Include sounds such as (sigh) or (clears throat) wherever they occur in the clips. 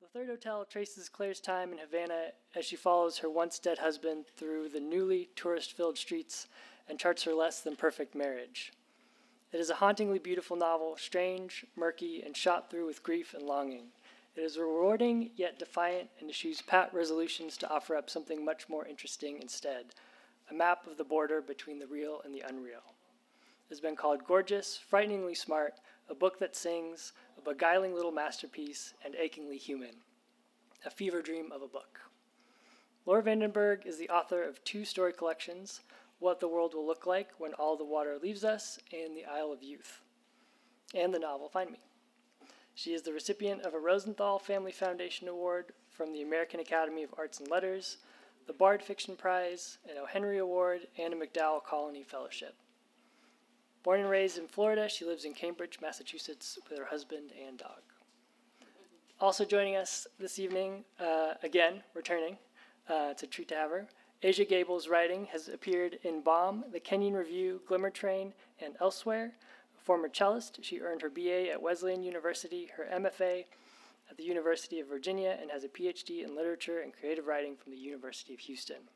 The third hotel traces Claire's time in Havana as she follows her once dead husband through the newly tourist filled streets and charts her less than perfect marriage. It is a hauntingly beautiful novel, strange, murky, and shot through with grief and longing. It is rewarding yet defiant and eschews pat resolutions to offer up something much more interesting instead a map of the border between the real and the unreal. It has been called gorgeous, frighteningly smart, a book that sings, a beguiling little masterpiece, and achingly human. A fever dream of a book. Laura van den Berg is the author of two story collections What the World Will Look Like When All the Water Leaves Us and The Isle of Youth, and the novel Find Me. She is the recipient of a Rosenthal Family Foundation Award from the American Academy of Arts and Letters, the Bard Fiction Prize, an O. Henry Award, and a MacDowell Colony Fellowship. Born and raised in Florida, she lives in Cambridge, Massachusetts, with her husband and dog. Also joining us this evening, uh, again, returning, uh, it's a treat to have her. Aja Gabel's writing has appeared in Bomb, The Kenyon Review, Glimmer Train, and elsewhere. A former cellist, she earned her BA at Wesleyan University, her MFA at the University of Virginia, and has a PhD in literature and creative writing from the University of Houston.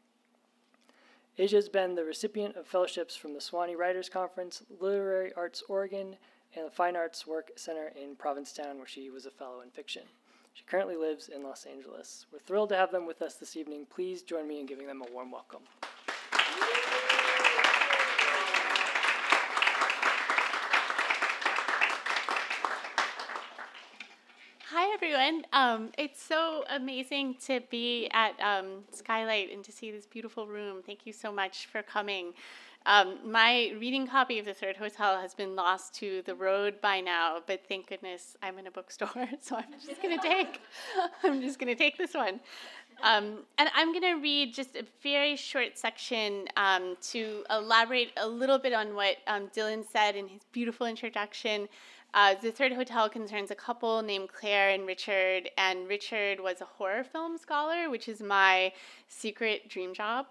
Aja has been the recipient of fellowships from the Sewanee Writers Conference, Literary Arts Oregon, and the Fine Arts Work Center in Provincetown, where she was a fellow in fiction. She currently lives in Los Angeles. We're thrilled to have them with us this evening. Please join me in giving them a warm welcome. Hi, everyone. Um, it's so amazing to be at um, Skylight and to see this beautiful room. Thank you so much for coming. Um, my reading copy of The Third Hotel has been lost to the road by now, but thank goodness I'm in a bookstore, (laughs) so I'm just gonna take. (laughs) I'm just gonna take this one, um, and I'm gonna read just a very short section um, to elaborate a little bit on what um, Dylan said in his beautiful introduction. Uh, the third hotel concerns a couple named Claire and Richard, and Richard was a horror film scholar, which is my secret dream job.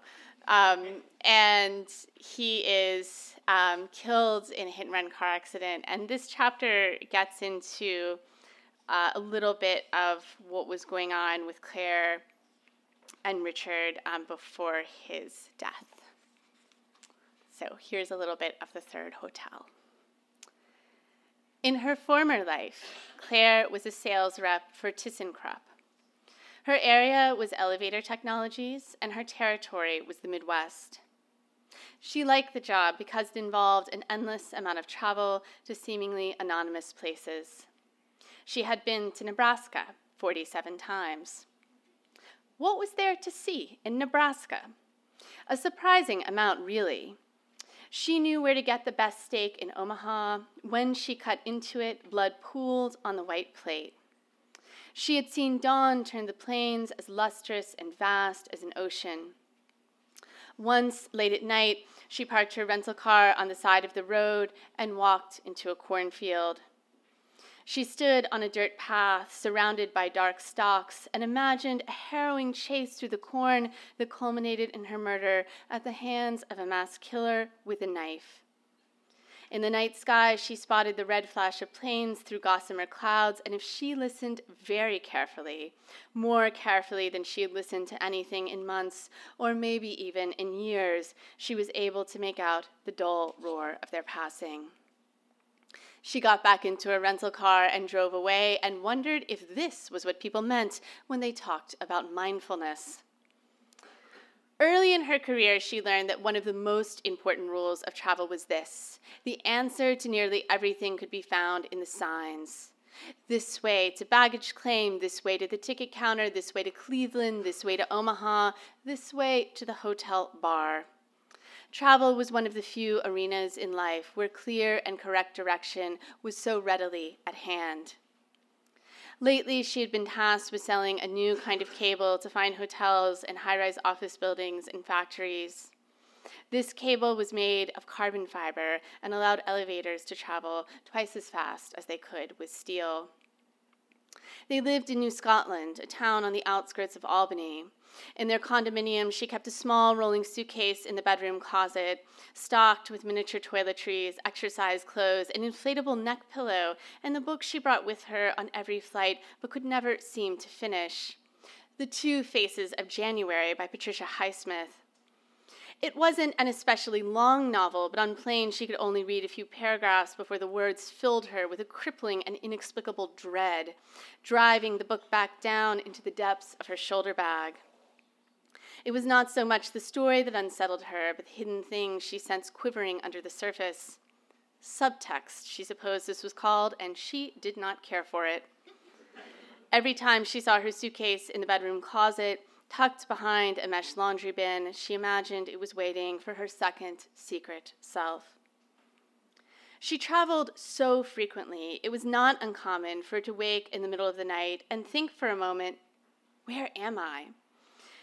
Um, and he is um, killed in a hit and run car accident. And this chapter gets into uh, a little bit of what was going on with Claire and Richard um, before his death. So here's a little bit of the third hotel. In her former life, Claire was a sales rep for ThyssenKrupp. Her area was elevator technologies, and her territory was the Midwest. She liked the job because it involved an endless amount of travel to seemingly anonymous places. She had been to Nebraska 47 times. What was there to see in Nebraska? A surprising amount, really. She knew where to get the best steak in Omaha. When she cut into it, blood pooled on the white plate. She had seen dawn turn the plains as lustrous and vast as an ocean. Once, late at night, she parked her rental car on the side of the road and walked into a cornfield. She stood on a dirt path surrounded by dark stalks and imagined a harrowing chase through the corn that culminated in her murder at the hands of a mass killer with a knife. In the night sky, she spotted the red flash of planes through gossamer clouds, and if she listened very carefully, more carefully than she had listened to anything in months or maybe even in years, she was able to make out the dull roar of their passing. She got back into her rental car and drove away and wondered if this was what people meant when they talked about mindfulness. Early in her career, she learned that one of the most important rules of travel was this the answer to nearly everything could be found in the signs. This way to baggage claim, this way to the ticket counter, this way to Cleveland, this way to Omaha, this way to the hotel bar. Travel was one of the few arenas in life where clear and correct direction was so readily at hand. Lately, she had been tasked with selling a new kind of cable to fine hotels and high rise office buildings and factories. This cable was made of carbon fiber and allowed elevators to travel twice as fast as they could with steel. They lived in New Scotland, a town on the outskirts of Albany. In their condominium, she kept a small rolling suitcase in the bedroom closet, stocked with miniature toiletries, exercise clothes, an inflatable neck pillow, and the book she brought with her on every flight but could never seem to finish The Two Faces of January by Patricia Highsmith. It wasn't an especially long novel, but on plane she could only read a few paragraphs before the words filled her with a crippling and inexplicable dread, driving the book back down into the depths of her shoulder bag. It was not so much the story that unsettled her, but the hidden things she sensed quivering under the surface. Subtext, she supposed this was called, and she did not care for it. Every time she saw her suitcase in the bedroom closet, Tucked behind a mesh laundry bin, she imagined it was waiting for her second secret self. She traveled so frequently, it was not uncommon for her to wake in the middle of the night and think for a moment, Where am I?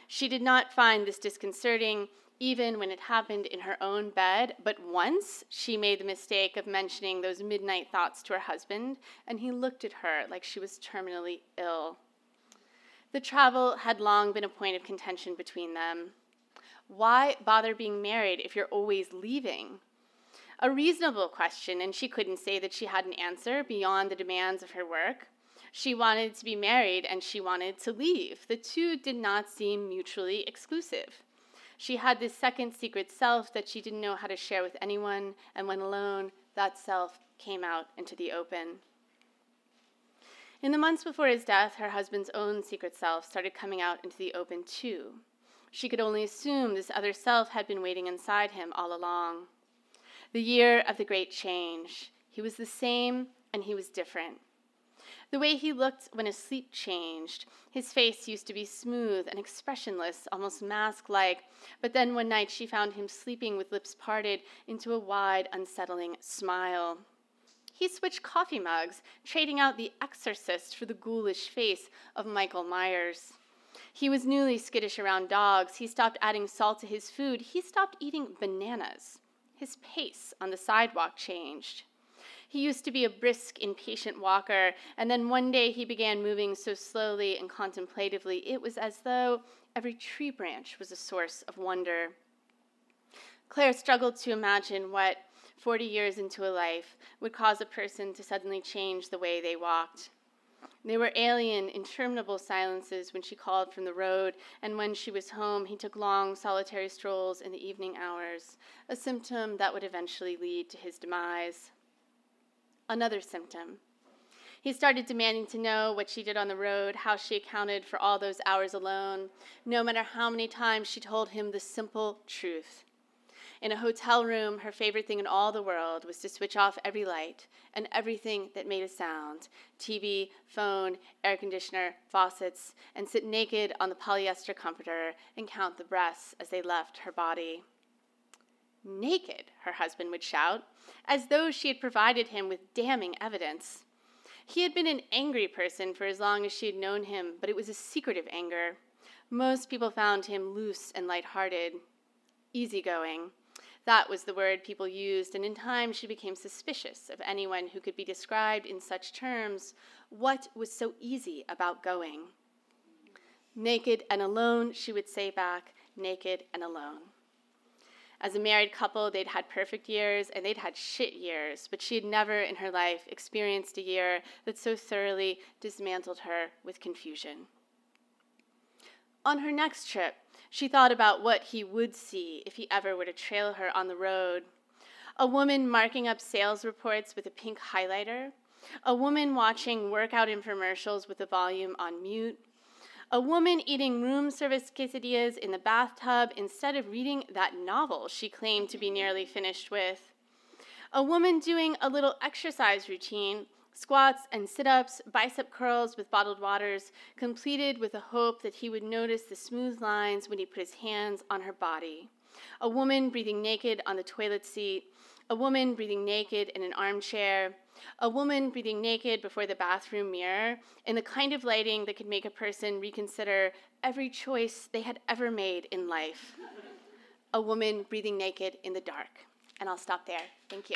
She did not find this disconcerting, even when it happened in her own bed, but once she made the mistake of mentioning those midnight thoughts to her husband, and he looked at her like she was terminally ill. The travel had long been a point of contention between them. Why bother being married if you're always leaving? A reasonable question, and she couldn't say that she had an answer beyond the demands of her work. She wanted to be married and she wanted to leave. The two did not seem mutually exclusive. She had this second secret self that she didn't know how to share with anyone, and when alone, that self came out into the open. In the months before his death, her husband's own secret self started coming out into the open too. She could only assume this other self had been waiting inside him all along. The year of the great change. He was the same and he was different. The way he looked when his sleep changed. His face used to be smooth and expressionless, almost mask like, but then one night she found him sleeping with lips parted into a wide, unsettling smile. He switched coffee mugs, trading out the exorcist for the ghoulish face of Michael Myers. He was newly skittish around dogs. He stopped adding salt to his food. He stopped eating bananas. His pace on the sidewalk changed. He used to be a brisk, impatient walker, and then one day he began moving so slowly and contemplatively it was as though every tree branch was a source of wonder. Claire struggled to imagine what 40 years into a life would cause a person to suddenly change the way they walked. They were alien, interminable silences when she called from the road, and when she was home, he took long, solitary strolls in the evening hours, a symptom that would eventually lead to his demise. Another symptom. He started demanding to know what she did on the road, how she accounted for all those hours alone, no matter how many times she told him the simple truth in a hotel room, her favorite thing in all the world was to switch off every light and everything that made a sound TV, phone, air conditioner, faucets and sit naked on the polyester comforter and count the breaths as they left her body. Naked, her husband would shout, as though she had provided him with damning evidence. He had been an angry person for as long as she had known him, but it was a secretive anger. Most people found him loose and light-hearted, easygoing. That was the word people used, and in time she became suspicious of anyone who could be described in such terms. What was so easy about going? Naked and alone, she would say back, naked and alone. As a married couple, they'd had perfect years and they'd had shit years, but she had never in her life experienced a year that so thoroughly dismantled her with confusion. On her next trip, she thought about what he would see if he ever were to trail her on the road. A woman marking up sales reports with a pink highlighter. A woman watching workout infomercials with the volume on mute. A woman eating room service quesadillas in the bathtub instead of reading that novel she claimed to be nearly finished with. A woman doing a little exercise routine squats and sit ups, bicep curls with bottled waters, completed with the hope that he would notice the smooth lines when he put his hands on her body. A woman breathing naked on the toilet seat, a woman breathing naked in an armchair, a woman breathing naked before the bathroom mirror, in the kind of lighting that could make a person reconsider every choice they had ever made in life. A woman breathing naked in the dark. And I'll stop there. Thank you.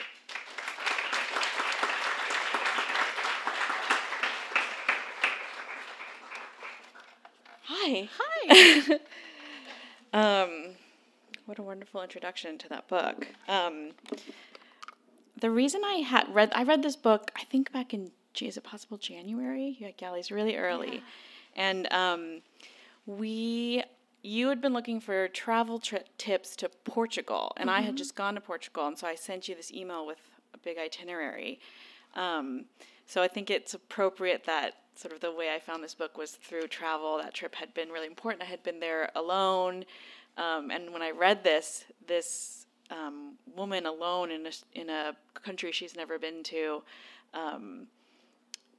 Hi. Hi. (laughs) Um, what a wonderful introduction to that book. Um, the reason I had read I read this book I think back in is it possible January? Yeah, Galli's really early, and um, we you had been looking for travel tri- tips to Portugal, and I had just gone to Portugal, and so I sent you this email with a big itinerary. Um, so I think it's appropriate that sort of the way I found this book was through travel. That trip had been really important. I had been there alone, um, and when I read this, this um, woman alone in a in a country she's never been to. Um,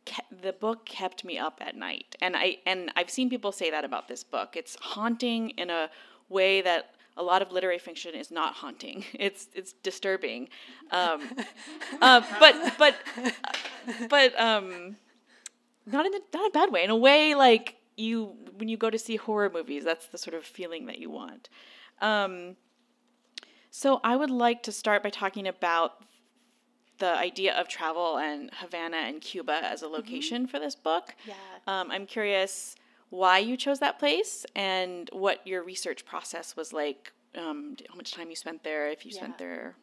ke- the book kept me up at night, and I and I've seen people say that about this book. It's haunting in a way that a lot of literary fiction is not haunting. (laughs) It's it's disturbing, um, uh, (laughs) but but but um, not in a not a bad way. In a way, like you when you go to see horror movies, that's the sort of feeling that you want. Um, so I would like to start by talking about the idea of travel and Havana and Cuba as a location for this book. Yeah. Um, I'm curious why you chose that place and what your research process was like. Um, how much time you spent there, if you spent Yeah. there.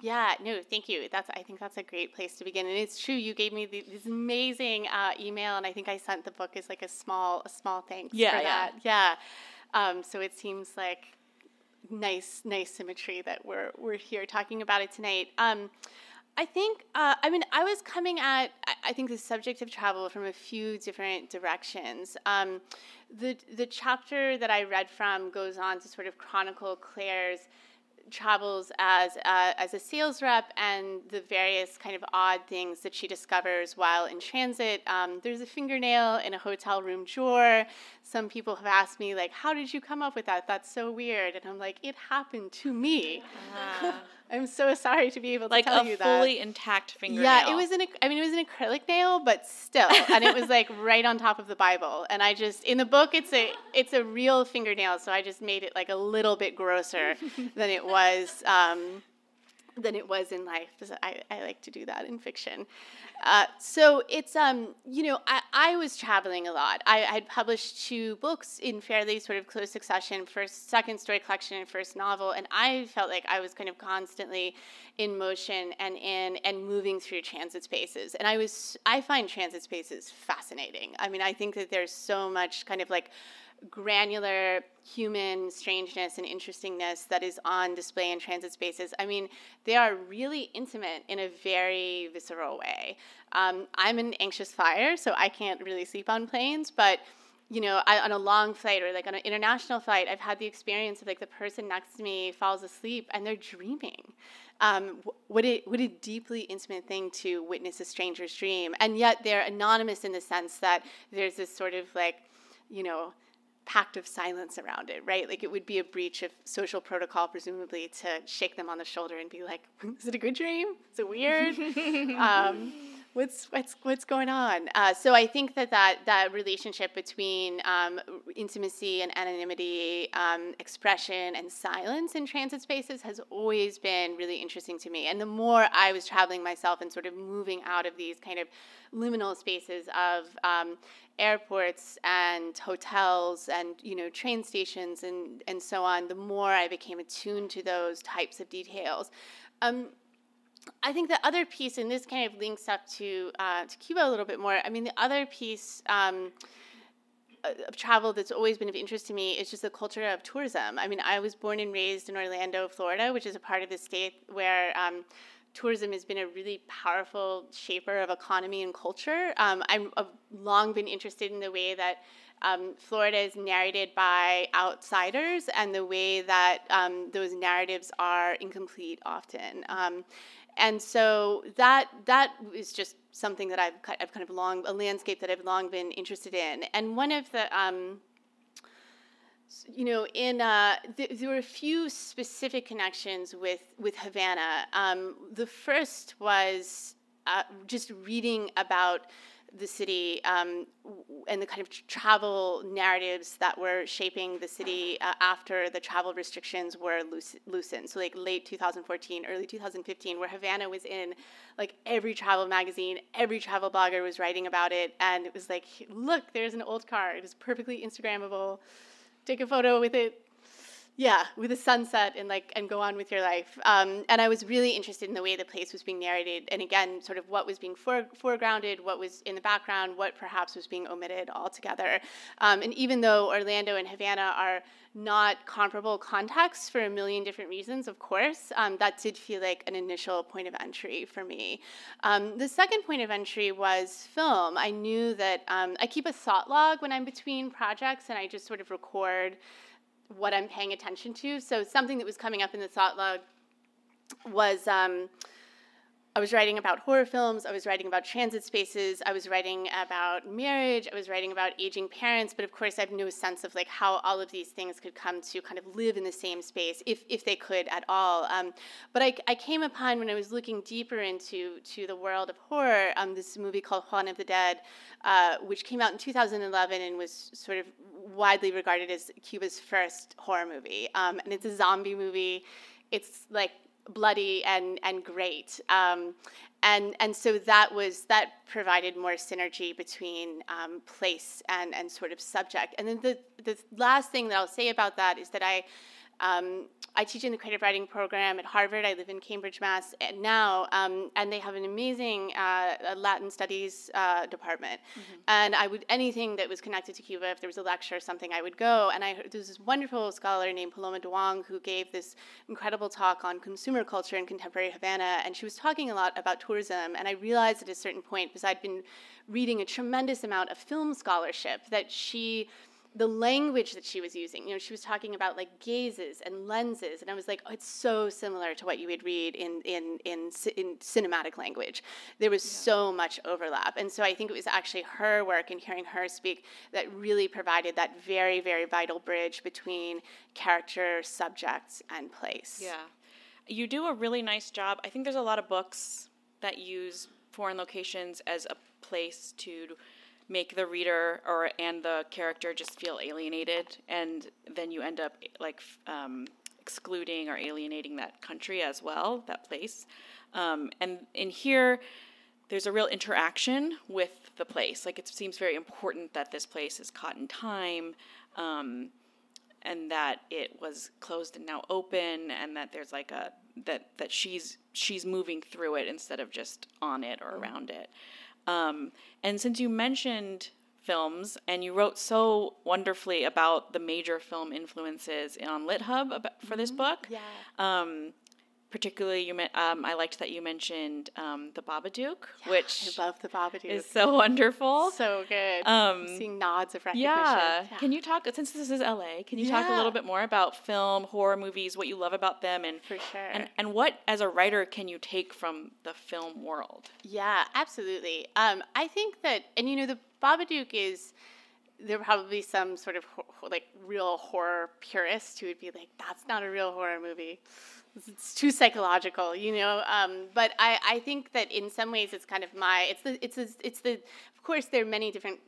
Yeah, no, thank you. That's I think that's a great place to begin. And it's true, you gave me the, this amazing uh, email, and I think I sent the book as like a small a small thanks Yeah, for yeah. that. Yeah. Um, so it seems like nice nice symmetry that we're we're here talking about it tonight. Um, I think uh, I mean I was coming at I- think the subject of travel from a few different directions. Um, the the chapter that I read from goes on to sort of chronicle Claire's travels as uh, as a sales rep and the various kind of odd things that she discovers while in transit. Um, there's a fingernail in a hotel room drawer. Some people have asked me like, "How did you come up with that? That's so weird." And I'm like, "It happened to me." (laughs) I'm so sorry to be able to like tell you that. Like a fully intact fingernail. Yeah, it was an. I mean, it was an acrylic nail, but still, and it was (laughs) like right on top of the Bible. And I just in the book, it's a it's a real fingernail, so I just made it like a little bit grosser (laughs) than it was um, than it was in life. I I like to do that in fiction. Uh, so it's um you know I, I was traveling a lot. I had published two books in fairly sort of close succession, first second story collection and first novel, and I felt like I was kind of constantly in motion and in and moving through transit spaces. And I was I find transit spaces fascinating. I mean I think that there's so much kind of like granular human strangeness and interestingness that is on display in transit spaces. I mean, they are really intimate in a very visceral way. Um, I'm an anxious flyer, so I can't really sleep on planes, but you know, I, on a long flight or like on an international flight, I've had the experience of like the person next to me falls asleep and they're dreaming. Um, what a what a deeply intimate thing to witness a stranger's dream, and yet they're anonymous in the sense that there's this sort of like, you know, pact of silence around it, right? Like it would be a breach of social protocol, presumably, to shake them on the shoulder and be like, (laughs) "Is it a good dream? Is it weird? (laughs) um, what's what's what's going on?" Uh, so I think that that that relationship between um, intimacy and anonymity, um, expression and silence in transit spaces has always been really interesting to me. And the more I was traveling myself and sort of moving out of these kind of liminal spaces of um, airports and hotels and you know train stations and and so on the more i became attuned to those types of details um, I think the other piece, and this kind of links up to uh, to Cuba a little bit more. I mean, the other piece um, of travel that's always been of interest to me is just the culture of tourism. I mean, I was born and raised in Orlando, Florida, which is a part of the state where um, tourism has been a really powerful shaper of economy and culture. Um, I'm, I've long been interested in the way that um, Florida is narrated by outsiders and the way that um, those narratives are incomplete often. Um, and so that that is just something that I've, I've kind of long a landscape that I've long been interested in. And one of the um, you know, in uh, th- there were a few specific connections with with Havana. Um, the first was uh, just reading about the city um, and the kind of travel narratives that were shaping the city uh, after the travel restrictions were loosened. So like late 2014, early 2015, where Havana was in like every travel magazine, every travel blogger was writing about it, and it was like, look, there's an old car. It is perfectly Instagrammable. Take a photo with it, yeah, with a sunset and like and go on with your life. Um, and I was really interested in the way the place was being narrated, and again, sort of what was being fore- foregrounded, what was in the background, what perhaps was being omitted altogether. Um, and even though Orlando and Havana are not comparable contexts for a million different reasons, of course, um, that did feel like an initial point of entry for me. Um, the second point of entry was film. I knew that um, I keep a thought log when I'm between projects, and I just sort of record what I'm paying attention to. So something that was coming up in the thought log was um, I was writing about horror films, I was writing about transit spaces, I was writing about marriage, I was writing about aging parents, but of course I have no sense of like how all of these things could come to kind of live in the same space, if, if they could at all. Um, but I, I came upon when I was looking deeper into to the world of horror, um, this movie called Juan of the Dead, uh, which came out in 2011 and was sort of widely regarded as Cuba's first horror movie. Um, and it's a zombie movie. It's like bloody and and great. Um, and and so that was that provided more synergy between um, place and and sort of subject. And then the the last thing that I'll say about that is that I um, I teach in the creative writing program at Harvard. I live in Cambridge, Mass. And now, um, and they have an amazing uh, Latin studies uh, department. Mm-hmm. And I would anything that was connected to Cuba, if there was a lecture or something, I would go. And I there was this wonderful scholar named Paloma Duong who gave this incredible talk on consumer culture in contemporary Havana, and she was talking a lot about tourism. And I realized at a certain point, because I'd been reading a tremendous amount of film scholarship, that she the language that she was using. You know, she was talking about like gazes and lenses, and I was like, oh, it's so similar to what you would read in in in, in cinematic language. There was yeah. so much overlap, and so I think it was actually her work and hearing her speak that really provided that very very vital bridge between character, subjects, and place. Yeah, you do a really nice job. I think there's a lot of books that use foreign locations as a place to make the reader or and the character just feel alienated, and then you end up like um, excluding or alienating that country as well, that place. Um, and in here, there's a real interaction with the place. Like it seems very important that this place is caught in time. Um, and that it was closed and now open and that there's like a that that she's she's moving through it instead of just on it or around it um, and since you mentioned films and you wrote so wonderfully about the major film influences on LitHub for this mm-hmm. book, yeah. Um, particularly you um, I liked that you mentioned um, the Babadook, yeah, which I love the Babadook. Is so wonderful, so good. Um, seeing nods of recognition. Yeah. yeah. Can you talk since this is LA? Can you yeah. talk a little bit more about film, horror movies, what you love about them, and for sure, and and what as a writer can you take from the film world? Yeah, absolutely. Um, I think that, and you know, the Babadook is there probably some sort of like real horror purist who would be like, "That's not a real horror movie." It's too psychological, you know. Um, but I, I think that in some ways it's kind of my it's the it's the, it's the of course there are many different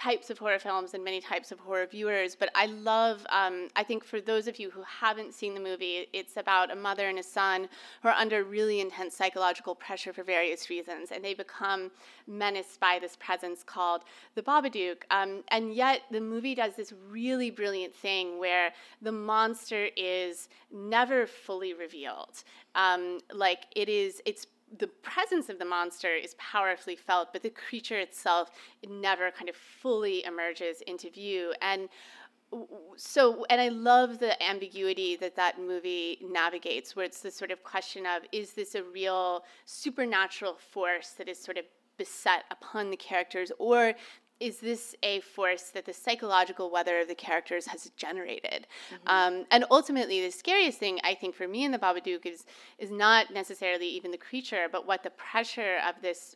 types of horror films and many types of horror viewers. But I love, um, I think for those of you who haven't seen the movie, it's about a mother and a son who are under really intense psychological pressure for various reasons, and they become menaced by this presence called the Babadook. Um, and yet the movie does this really brilliant thing where the monster is never fully revealed. Um, like it is, it's the presence of the monster is powerfully felt, but the creature itself it never kind of fully emerges into view. And so, and I love the ambiguity that that movie navigates, where it's the sort of question of is this a real supernatural force that is sort of beset upon the characters, or is this a force that the psychological weather of the characters has generated? Mm-hmm. Um, and ultimately, the scariest thing I think for me in the Babadook is is not necessarily even the creature, but what the pressure of this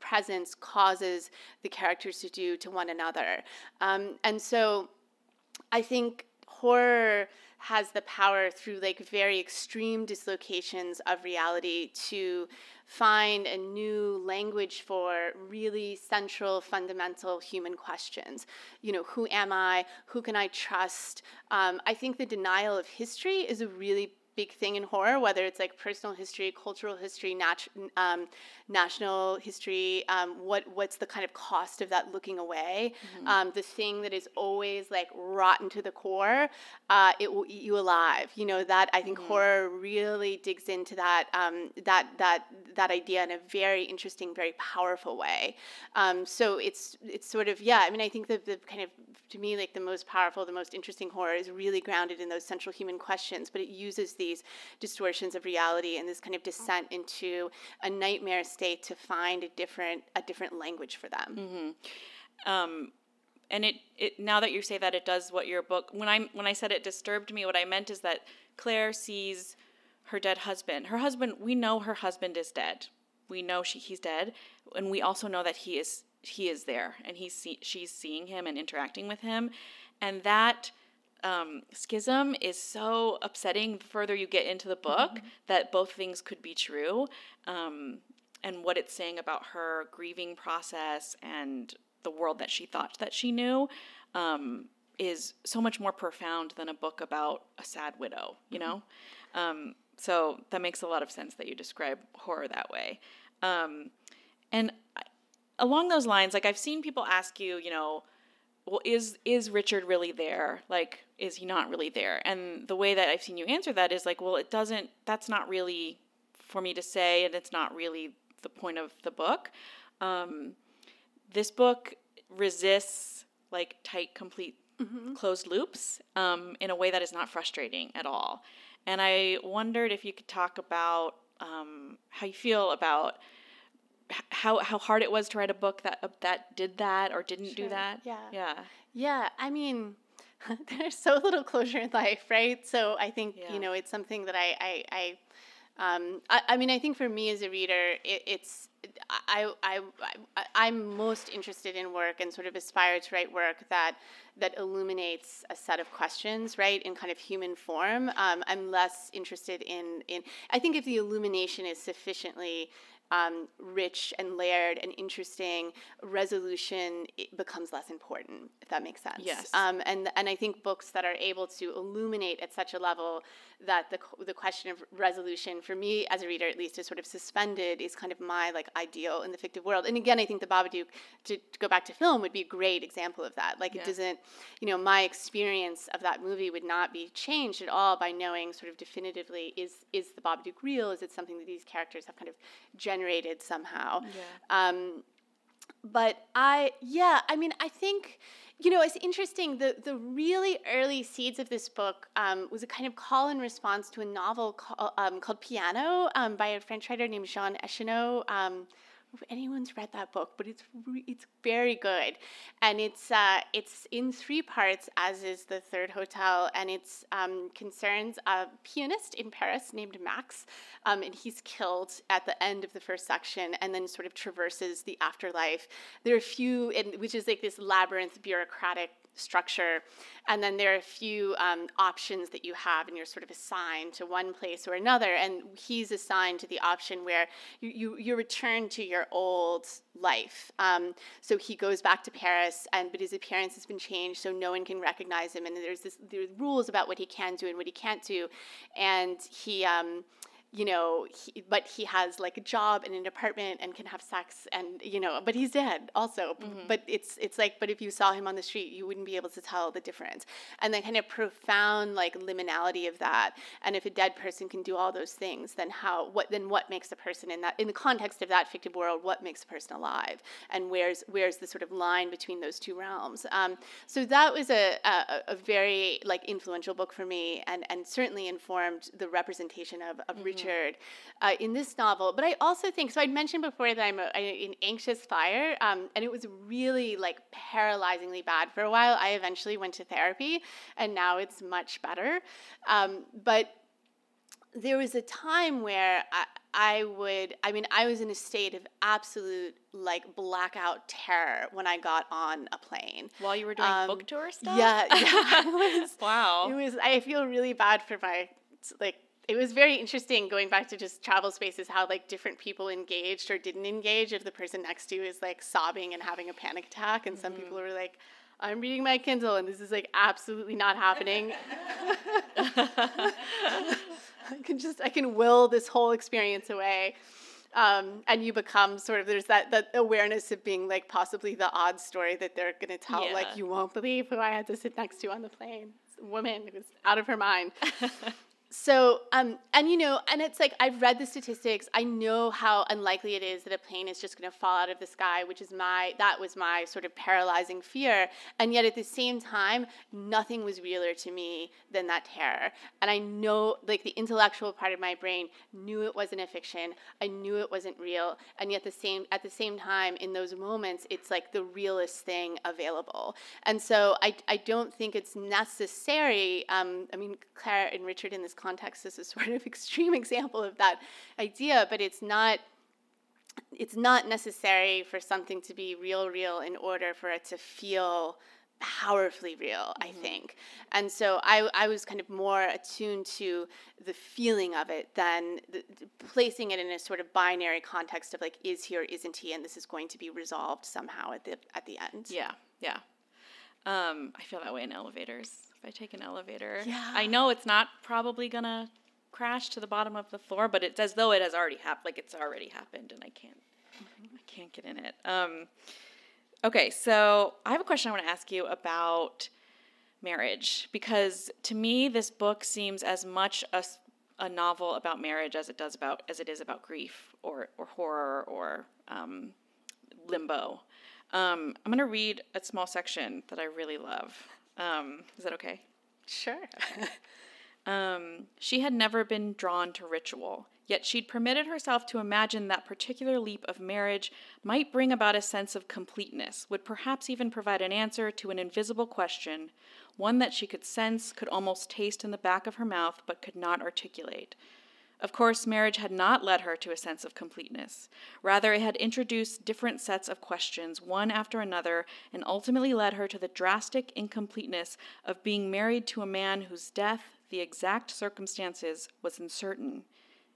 presence causes the characters to do to one another. Um, and so, I think horror has the power through like very extreme dislocations of reality to find a new language for really central fundamental human questions. You know who am i? Who can i trust? Um, i think the denial of history is a really big thing in horror, whether it's like personal history, cultural history, nat- um, national history. Um, what what's the kind of cost of that looking away? Mm-hmm. Um, the thing that is always like rotten to the core, uh, it will eat you alive. You know that I think mm-hmm. horror really digs into that um, that that that idea in a very interesting, very powerful way. Um, so it's it's sort of yeah. I mean, I think that the kind of to me like the most powerful, the most interesting horror is really grounded in those central human questions, but it uses the these distortions of reality and this kind of descent into a nightmare state to find a different a different language for them. Mm-hmm. Um, and it, it now that you say that it does what your book when I when I said it disturbed me, what I meant is that Claire sees her dead husband. Her husband, we know her husband is dead. We know she he's dead, and we also know that he is he is there, and he's see, she's seeing him and interacting with him, and that um, schism is so upsetting the further you get into the book mm-hmm. that both things could be true. Um, and what it's saying about her grieving process and the world that she thought that she knew um, is so much more profound than a book about a sad widow, you know? Mm-hmm. Um, so that makes a lot of sense that you describe horror that way. Um, and along those lines, like I've seen people ask you, you know, well, is is Richard really there? Like, is he not really there? And the way that I've seen you answer that is like, well, it doesn't. That's not really for me to say, and it's not really the point of the book. Um, this book resists like tight, complete, mm-hmm. closed loops um, in a way that is not frustrating at all. And I wondered if you could talk about um, how you feel about how how hard it was to write a book that that did that or didn't sure. do that. Yeah. Yeah. Yeah. I mean, (laughs) there's so little closure in life, right? So I think yeah. you know it's something that I I. I um, I, I, mean, I think for me as a reader, it, it's I, I, I, am most interested in work and sort of aspire to write work that that illuminates a set of questions, right, in kind of human form. Um, I'm less interested in in. I think if the illumination is sufficiently um, rich and layered and interesting, resolution becomes less important, if that makes sense. Yes. Um, and, and I think books that are able to illuminate at such a level that the, the question of resolution, for me as a reader at least, is sort of suspended, is kind of my like ideal in the fictive world. And again, I think The Babadook, to, to go back to film, would be a great example of that. Like, yeah. it doesn't, you know, my experience of that movie would not be changed at all by knowing sort of definitively is, is The Babadook real? Is it something that these characters have kind of generated somehow? Yeah. Um, but I, yeah, I mean, I think you know, it's interesting. The the really early seeds of this book um, was a kind of call and response to a novel call, um, called Piano um, by a French writer named Jean Echenoz. If anyone's read that book, but it's re- it's very good, and it's uh, it's in three parts, as is the third hotel, and it's um, concerns a pianist in Paris named Max, um, and he's killed at the end of the first section, and then sort of traverses the afterlife. There are a few, which is like this labyrinth bureaucratic structure. And then there are a few um, options that you have, and you're sort of assigned to one place or another. And he's assigned to the option where you, you, you return to your old life. Um, so he goes back to Paris, and but his appearance has been changed, so no one can recognize him. And there's this there's rules about what he can do and what he can't do. And he. Um, you know, he, but he has like a job and an apartment and can have sex and you know, but he's dead also. Mm-hmm. But it's it's like, but if you saw him on the street, you wouldn't be able to tell the difference. And the kind of profound like liminality of that. And if a dead person can do all those things, then how? What then? What makes a person in that in the context of that fictive world? What makes a person alive? And where's where's the sort of line between those two realms? Um, so that was a, a, a very like influential book for me, and and certainly informed the representation of of mm-hmm. Richard uh, in this novel. But I also think so. I'd mentioned before that I'm a, an anxious fire, um, and it was really like paralyzingly bad for a while. I eventually went to therapy, and now it's much better. Um, but there was a time where I, I would, I mean, I was in a state of absolute like blackout terror when I got on a plane. While you were doing Um, book tour stuff? Yeah, yeah. It (laughs) was, Wow. it was, I feel really bad for my, like, it was very interesting going back to just travel spaces, how like different people engaged or didn't engage. If the person next to you is like sobbing and having a panic attack, and some people were like, I'm reading my Kindle and this is like absolutely not happening. (laughs) I can just I can will this whole experience away. Um, and you become sort of there's that that awareness of being like possibly the odd story that they're gonna tell Yeah. like you won't believe who I had to sit next to on the plane. Woman who was out of her mind. (laughs) So, um, and you know, and it's like I've read the statistics. I know how unlikely it is that a plane is just going to fall out of the sky, which is my that was my sort of paralyzing fear. And yet, at the same time, nothing was realer to me than that terror. And I know, like the intellectual part of my brain knew it wasn't a fiction. I knew it wasn't real. And yet, the same at the same time, in those moments, it's like the realest thing available. And so, I I don't think it's necessary. Um, I mean, Claire and Richard in this context is a (laughs) sort of extreme example of that idea, but it's not it's not necessary for something to be real real in order for it to feel powerfully real i think and so I, I was kind of more attuned to the feeling of it than the- placing it in a sort of binary context of like is he or isn't he and this is going to be resolved somehow at the at the end Yeah, yeah. Um, I feel that way in elevators. If I take an elevator, Yeah. I know it's not probably gonna crash to the bottom of the floor, but it's as though it has already happened. Like it's already happened, and I can't, I can't get in it. Um, okay, so I have a question I want to ask you about marriage because to me this book seems as much a novel about marriage as it does about as it is about grief or or horror or um, limbo. Um, I'm going to read a small section that I really love. Um, is that okay? sure (laughs) Um, she had never been drawn to ritual, yet she'd permitted herself to imagine that particular leap of marriage might bring about a sense of completeness, would perhaps even provide an answer to an invisible question, one that she could sense, could almost taste in the back of her mouth, but could not articulate. Of course, marriage had not led her to a sense of completeness. Rather, it had introduced different sets of questions, one after another, and ultimately led her to the drastic incompleteness of being married to a man whose death, the exact circumstances, was uncertain.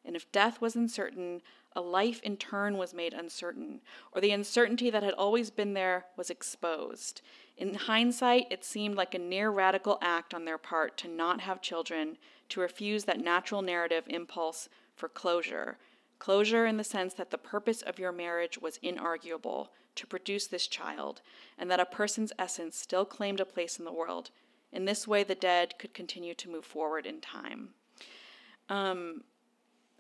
And if death was uncertain, a life in turn was made uncertain, or the uncertainty that had always been there was exposed. In hindsight, it seemed like a near radical act on their part to not have children, to refuse that natural narrative impulse for closure. Closure in the sense that the purpose of your marriage was inarguable to produce this child, and that a person's essence still claimed a place in the world. In this way, the dead could continue to move forward in time. Um,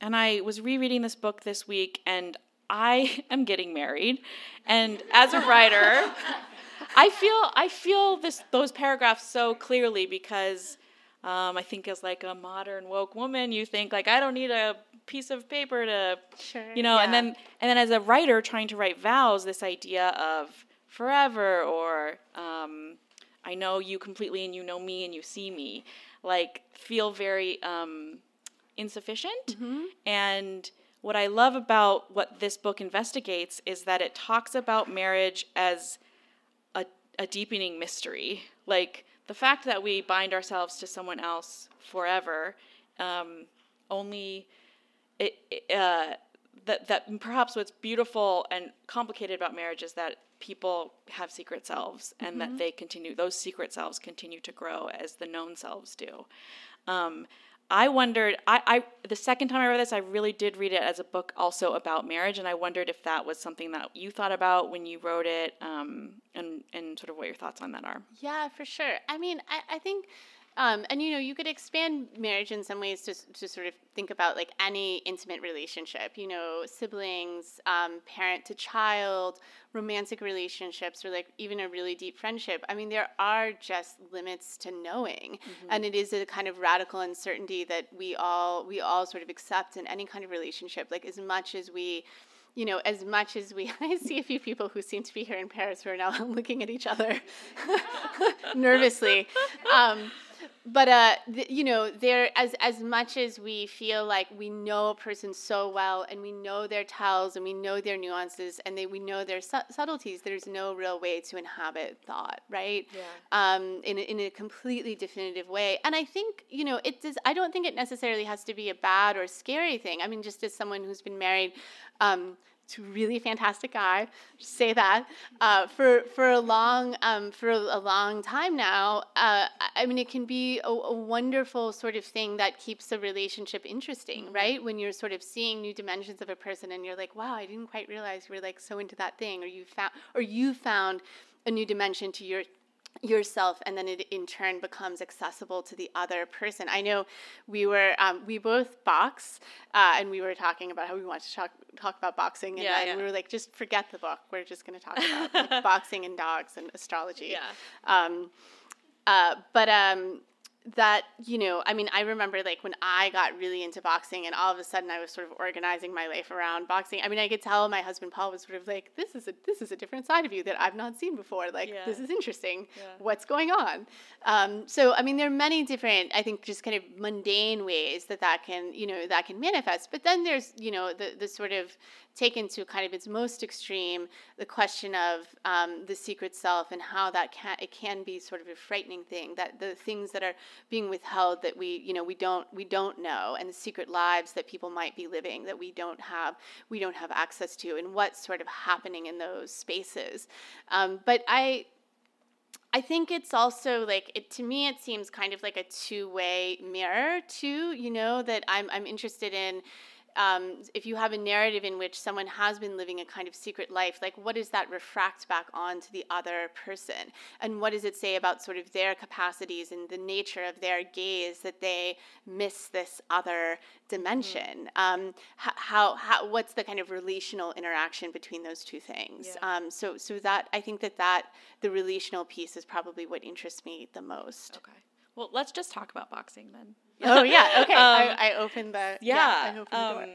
and I was rereading this book this week, and I (laughs) am getting married. And as a writer, (laughs) I feel I feel this those paragraphs so clearly because um, I think as like a modern woke woman, you think like I don't need a piece of paper to, Sure, you know, and then and then as a writer trying to write vows, this idea of forever or um, I know you completely and you know me and you see me, like feel very um, insufficient. And what I love about what this book investigates is that it talks about marriage as a, a deepening mystery. Like the fact that we bind ourselves to someone else forever um, only it, uh, that that perhaps what's beautiful and complicated about marriage is that people have secret selves and that they continue those secret selves continue to grow as the known selves do. Um, I wondered. I, I the second time I read this, I really did read it as a book also about marriage, and I wondered if that was something that you thought about when you wrote it, um, and and sort of what your thoughts on that are. Yeah, for sure. I mean, I, I think, um, and you know, you could expand marriage in some ways to, to sort of think about like any intimate relationship, you know, siblings, um, parent to child, romantic relationships, or like even a really deep friendship. I mean, there are just limits to knowing, and it is a kind of radical uncertainty that we all we all sort of accept in any kind of relationship. Like as much as we you know, as much as we, (laughs) I see a few people who seem to be here in Paris who are now (laughs) looking at each other (laughs) nervously. Um, but uh, th- you know, there as as much as we feel like we know a person so well, and we know their tells, and we know their nuances, and they we know their su- subtleties. There's no real way to inhabit thought, right? Yeah. Um, in a, in a completely definitive way, and I think you know it does. I don't think it necessarily has to be a bad or scary thing. I mean, just as someone who's been married. Um, a really fantastic guy. Just say that uh, for for a long um, for a long time now. Uh, I mean, it can be a, a, wonderful sort of thing that keeps a relationship interesting, mm-hmm. right? When you're sort of seeing new dimensions of a person, and you're like, "Wow, I didn't quite realize you were like so into that thing," or you found or you found a new dimension to your yourself and then it in turn becomes accessible to the other person. I know we were um, we both box uh, and we were talking about how we want to talk talk about boxing and, yeah, yeah. we were like just forget the book. We're just going to talk about (laughs) like, boxing and dogs and astrology. Yeah. Um, uh, but um, that you know i mean i remember like when i got really into boxing and all of a sudden i was sort of organizing my life around boxing i mean i could tell my husband paul was sort of like this is a this is a different side of you that i've not seen before like yeah. this is interesting yeah. what's going on um, so i mean there are many different i think just kind of mundane ways that that can you know that can manifest but then there's you know the the sort of taken to kind of its most extreme, the question of um, the secret self and how that can it can be sort of a frightening thing. That the things that are being withheld that we you know we don't we don't know, and the secret lives that people might be living that we don't have we don't have access to, and what's sort of happening in those spaces. Um, but I I think it's also like it to me it seems kind of like a two-way mirror too, you know, that I'm I'm interested in um, if you have a narrative in which someone has been living a kind of secret life, like what does that refract back onto the other person? And what does it say about sort of their capacities and the nature of their gaze that they miss this other dimension? Mm-hmm. Um, how, how, what's the kind of relational interaction between those two things? Yeah. Um, so, so that, I think that that, the relational piece is probably what interests me the most. Okay. Well, let's just talk about boxing then. Oh yeah, (laughs) okay. Um, I, I opened the yeah. yeah I opened the door. um,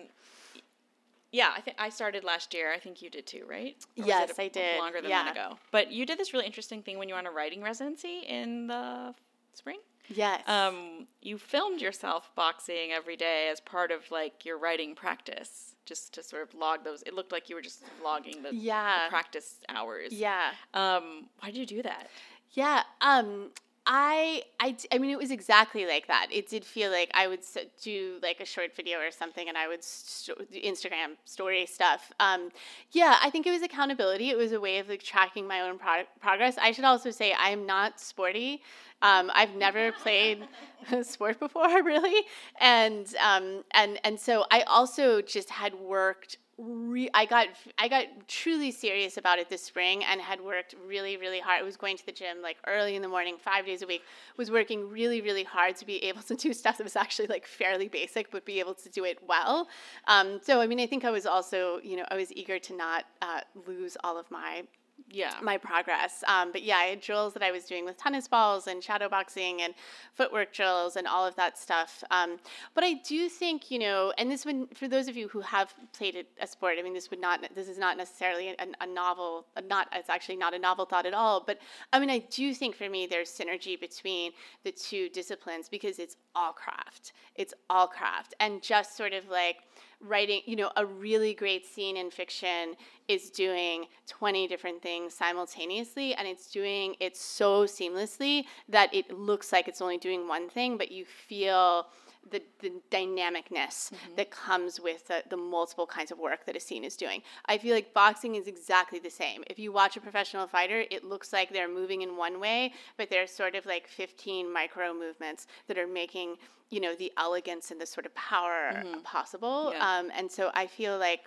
yeah, I think I started last year. I think you did too, right? Or Yes, a- I did. Longer than Yeah. that ago. But you did this really interesting thing when you were on a writing residency in the spring. Yes. Um, you filmed yourself boxing every day as part of like your writing practice, just to sort of log those. It looked like you were just logging the, the yeah. practice hours. Yeah. Um, why did you do that? Yeah. Um. I, I, I mean, it was exactly like that. It did feel like I would do like a short video or something, and I would st- Instagram story stuff. Um, yeah, I think it was accountability. It was a way of like tracking my own pro- progress. I should also say I am not sporty. Um, I've never played (laughs) sport before, (laughs) really, and um, and and so I also just had worked re- I got I got truly serious about it this spring and had worked really really hard. I was going to the gym like early in the morning, five days a week. Was working really really hard to be able to do (laughs) stuff that was actually like fairly basic, but be able to do it well. Um, so I mean, I think I was also you know I was eager to not uh, lose all of my Yeah. my progress. Um, but yeah, I had drills that I was doing with tennis balls and shadow boxing and footwork drills and all of that stuff. Um, but I do think, you know, and this would, for those of you who have played a, a sport, I mean, this would not, this is not necessarily a, a novel, a not, it's actually not a novel thought at all. But I mean, I do think for me, there's synergy between the two disciplines because it's all craft. It's all craft. And just sort of like, writing, you know, a really great scene in fiction is doing 20 different things simultaneously and it's doing it so seamlessly that it looks like it's only doing one thing, but you feel the, the dynamicness that comes with the, the multiple kinds of work that a scene is doing. I feel like boxing is exactly the same. If you watch a professional fighter, it looks like they're moving in one way, but there's sort of like 15 micro movements that are making, you know, the elegance and the sort of power possible. Yeah. Um, and so I feel like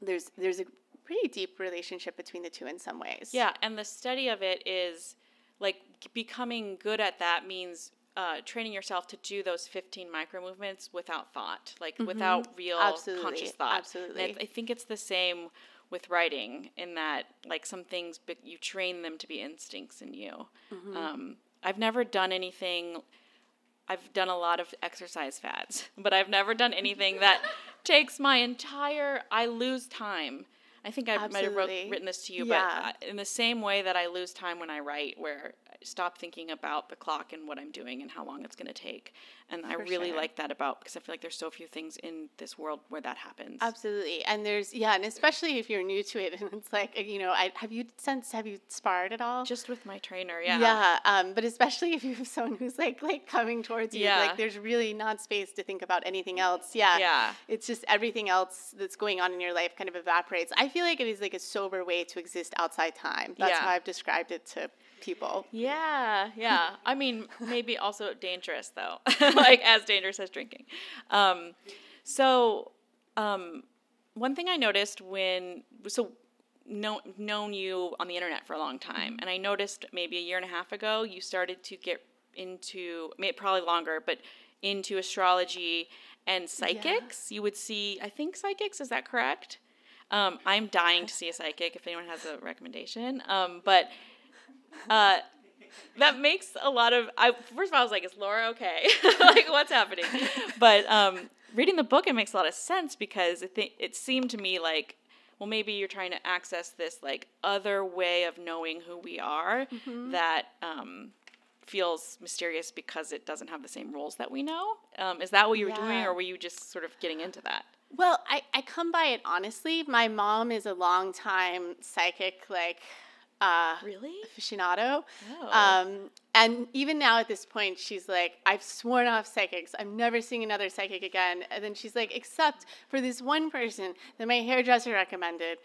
there's there's a pretty deep relationship between the two in some ways. Yeah, and the study of it is like becoming good at that means uh, training yourself to do those 15 micro movements without thought, like without real Mm-hmm. Absolutely, conscious thought. absolutely. And I, I think it's the same with writing in that like some things but you train them to be instincts in you. Mm-hmm. Um, I've never done anything. I've done a lot of exercise fads, (laughs) but I've never done anything that (laughs) takes my entire. I lose time. I think I might have wrote, written this to you, Yeah. but in the same way that I lose time when I write, where stop thinking about the clock and what I'm doing and how long it's going to take. And I really sure. like that about because I feel like there's so few things in this world where that happens. Absolutely, and there's yeah, and especially if you're new to it, and (laughs) it's like you know, I have you since have you sparred at all? Just with my trainer, yeah. Yeah, um, but especially if you have (laughs) someone who's like like coming towards you, Yeah. like there's really not space to think about anything else. Yeah, Yeah. It's just everything else that's going on in your life kind of evaporates. I feel like it is like a sober way to exist outside time. That's Yeah. how I've described it to people. Yeah, yeah. (laughs) I mean, maybe also dangerous though, (laughs) like as dangerous as drinking. Um, so, um, one thing I noticed when so know, known you on the internet for a long time, and I noticed maybe a year and a half ago you started to get into maybe probably longer, but into astrology and psychics. You would see, I think psychics. Is that correct? Um, I'm dying to see a psychic. If anyone has a recommendation, um, but uh, that makes a lot of. I first of all, I was like, "Is Laura okay? (laughs) like, what's happening?" But um, reading the book, it makes a lot of sense because it th- it seemed to me like, well, maybe you're trying to access this like other way of knowing who we are that um, feels mysterious because it doesn't have the same rules that we know. Um, is that what you were doing, or were you just sort of getting into that? Well, I, I come by it honestly. My mom is a long time psychic, like uh, Really? aficionado. Oh. Um, and even now at this point, she's like, I've sworn off psychics. I'm never seeing another psychic again. And then she's like, except for this one person that my hairdresser recommended.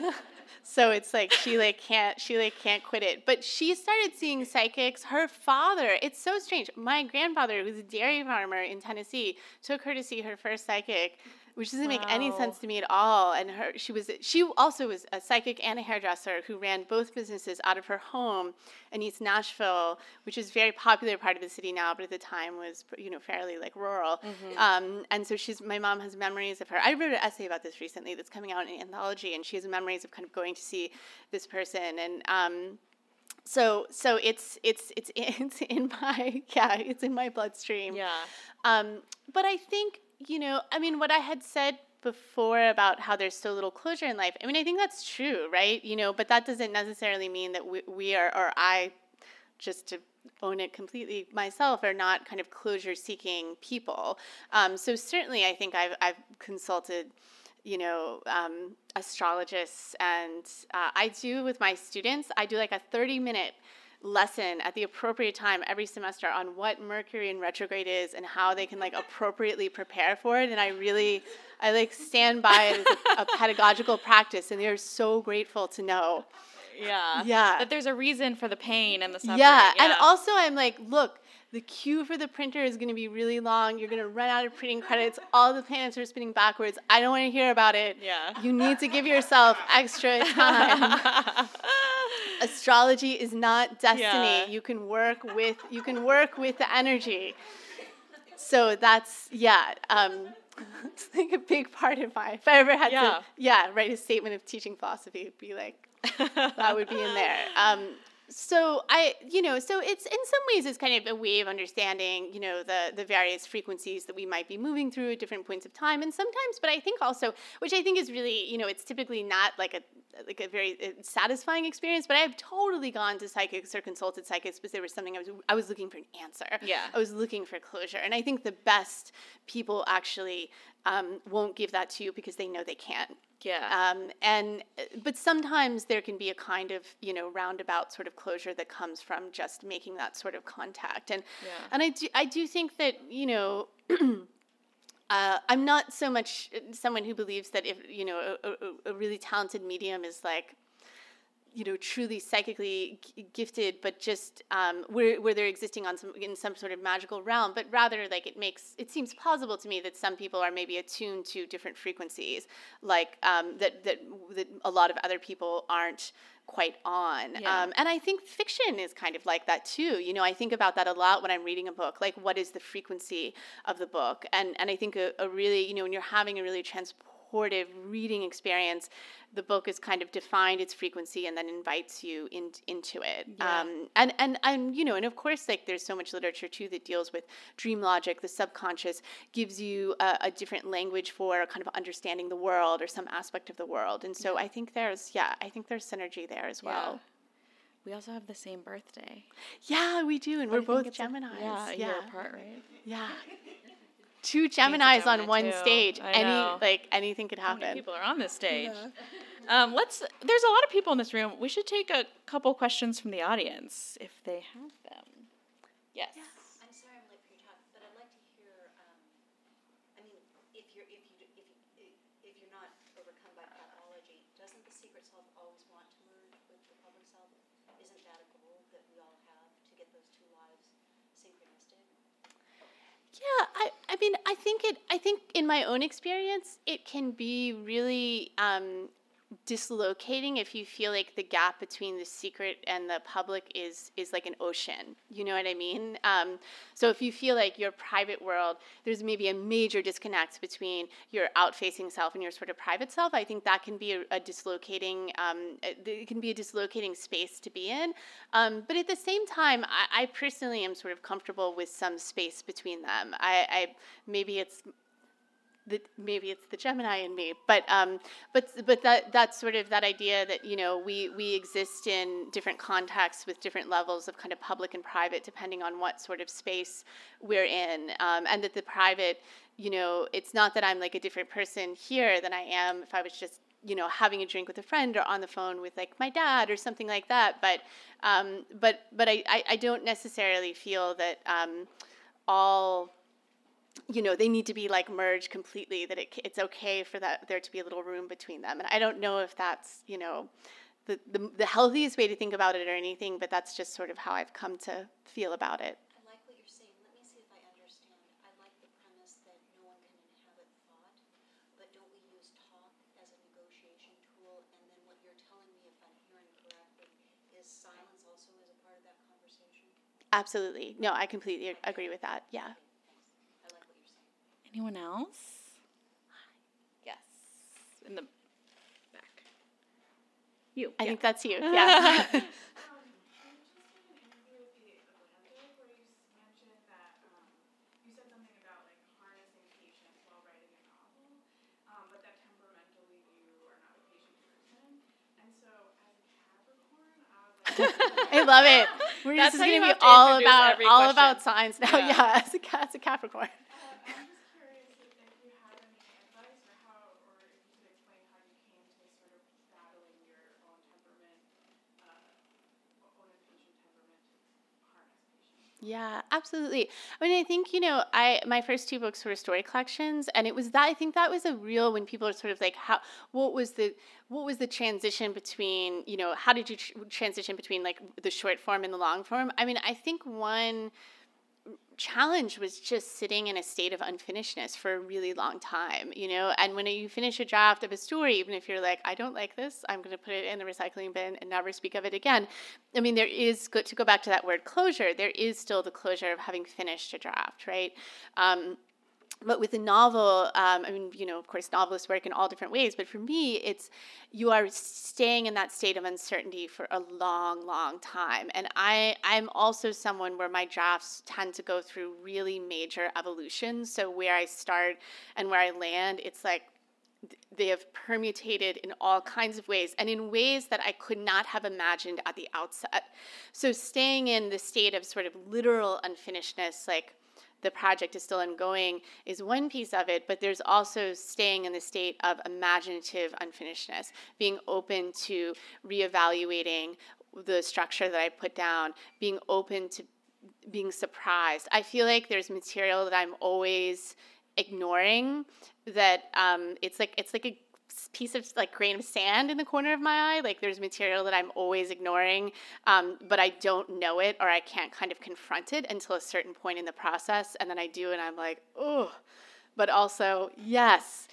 (laughs) so it's like she like can't she like can't quit it. But she started seeing psychics. Her father, it's so strange. My grandfather, who's a dairy farmer in Tennessee, took her to see her first psychic. Which doesn't make any sense to me at all. And her, she was, she also was a psychic and a hairdresser who ran both businesses out of her home in East Nashville, which is a very popular part of the city now, but at the time was, you know, fairly like rural. Um, and so she's, my mom has memories of her. I wrote an essay about this recently that's coming out in an anthology, and she has memories of kind of going to see this person. And, um, so, so it's it's it's (laughs) it's in my (laughs) yeah, it's in my bloodstream. Yeah. Um, but I think, you know, I mean, what I had said before about how there's so little closure in life, I mean, I think that's true, right? You know, but that doesn't necessarily mean that we, we are, or I, just to own it completely myself, are not kind of closure seeking people. Um, so certainly, I think I've, I've consulted you know, um, astrologists, and uh, I do with my students. I do like a thirty-minute lesson at the appropriate time every semester on what Mercury in retrograde is and how they can like appropriately prepare for it. And I really, I like stand by it as a, a pedagogical practice, and they're so grateful to know. Yeah. Yeah. That there's a reason for the pain and the suffering. Yeah, and also I'm like, look, the queue for the printer is going to be really long. You're going to run out of printing credits. All the planets are spinning backwards. I don't want to hear about it. Yeah. You need to give yourself extra (laughs) time. (laughs) Astrology is not destiny. Yeah. You can work with you can work with the energy. So that's yeah. Um, it's (laughs) like a big part of my. If I ever had Yeah. to, yeah, write a statement of teaching philosophy, it'd be like that would be in there. Um, so I, you know, so it's in some ways it's kind of a way of understanding, you know, the the various frequencies that we might be moving through at different points of time, and sometimes, but I think also, which I think is really, you know, it's typically not like a like a very uh, satisfying experience, but I've totally gone to psychics or consulted psychics because there was something I was I was looking for an answer. Yeah. I was looking for closure, and I think the best people actually um, won't give that to you because they know they can't. Yeah. Um, and but sometimes there can be a kind of you know roundabout sort of closure that comes from just making that sort of contact. And Yeah. and I do I do think that you know. (clears throat) Uh, I'm not so much someone who believes that if you know a, a, a really talented medium is like you know truly psychically g- gifted but just um, where, where they're existing on some in some sort of magical realm but rather like it makes it seems plausible to me that some people are maybe attuned to different frequencies like um, that, that that a lot of other people aren't quite on. Yeah. um, and i think fiction is kind of like that too. You know i think about that a lot when i'm reading a book like what is the frequency of the book? And and i think a, a really you know when you're having a really transportive reading experience the book is kind of defined its frequency and then invites you in, into it Yeah. um, and and and you know and of course like there's so much literature too that deals with dream logic the subconscious gives you a, a different language for kind of understanding the world or some aspect of the world and so i think there's yeah i think there's synergy there as well we also have the same birthday. Yeah, we do, and I we're both think it's a- Geminis. yeah, a yeah. apart, right? Yeah. (laughs) Two Geminis on one too. stage. I Any know. like anything could How many happen. people are on this stage? Um, let's. There's a lot of people in this room. We should take a couple questions from the audience if they have them. Yes. I'm sorry I'm late for your talk, but I'd like to hear, um, I mean, if you're, if you, if, you- if you're not overcome by pathology, doesn't the secret self always want to merge with the public self? Isn't that a goal that we all have, to get those two lives synchronistic? Yeah, I, I mean, I think it. I think in my own experience, it can be really um, dislocating if you feel like the gap between the secret and the public is is like an ocean. You know what I mean? Um, so if you feel like your private world, there's maybe a major disconnect between your out-facing self and your sort of private self. I think that can be a, a dislocating. Um, it it can be a dislocating space to be in. Um, but at the same time, I, I personally am sort of comfortable with some space between them. I, I maybe it's the, maybe it's the Gemini in me, but um, but but that that's sort of that idea that you know we we exist in different contexts with different levels of kind of public and private depending on what sort of space we're in, um, and that the private, you know, it's not that I'm like a different person here than I am if I was just you know having a drink with a friend or on the phone with like my dad or something like that, but um, but but I, I I don't necessarily feel that um, all you know they need to be like merged completely that it, it's okay for that there to be a little room between them. And i don't know if that's you know the, the, the healthiest way to think about it or anything but that's just sort of how i've come to feel about it. I like what you're saying, let me see if I understand. I like the premise that no one can inhabit thought, but don't we use talk as a negotiation tool? And then what you're telling me, if I'm hearing correctly, is silence also is a part of that conversation? absolutely. No i completely agree with that. Yeah I like what you're saying. Anyone else? Yes. In the back. You. i yeah. think that's you (laughs) yeah um, (laughs) i love it (laughs) we're That's just going to be all about all about question. science now Yeah. yeah, as, a, ca- as a capricorn Yeah, absolutely. I mean, I think you know, I my first two books were story collections, and it was that I think that was a real when people are sort of like, how what was the what was the transition between you know how did you tr- transition between like the short form and the long form? I mean, I think one challenge was just sitting in a state of unfinishedness for a really long time, you know. And when you finish a draft of a story, even if you're like, I don't like this, I'm going to put it in the recycling bin and never speak of it again. I mean, there is to go back to that word closure. There is still the closure of having finished a draft, right? Um, but with a novel, um, I mean, you know, of course, novelists work in all different ways. But for me, it's you are staying in that state of uncertainty for a long, long time. And I, I'm also someone where my drafts tend to go through really major evolutions. So where I start and where I land, it's like they have permutated in all kinds of ways and in ways that I could not have imagined at the outset. So staying in the state of sort of literal unfinishedness, like the project is still ongoing is one piece of it, but there's also staying in the state of imaginative unfinishedness, being open to reevaluating the structure that I put down, being open to being surprised. I feel like there's material that I'm always ignoring that um, it's like it's like a piece of like grain of sand in the corner of my eye like there's material that i'm always ignoring um, but i don't know it or i can't kind of confront it until a certain point in the process and then i do and i'm like oh but also yes.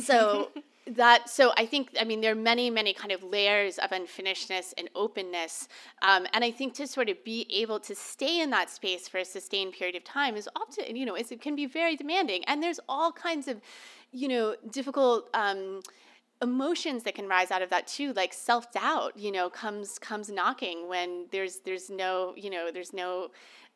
So (laughs) that so i think i mean there are many many kind of layers of unfinishedness and openness um, and i think to sort of be able to stay in that space for a sustained period of time is often you know it can be very demanding and there's all kinds of you know difficult um, emotions that can rise out of that too like self-doubt you know comes comes knocking when there's there's no you know there's no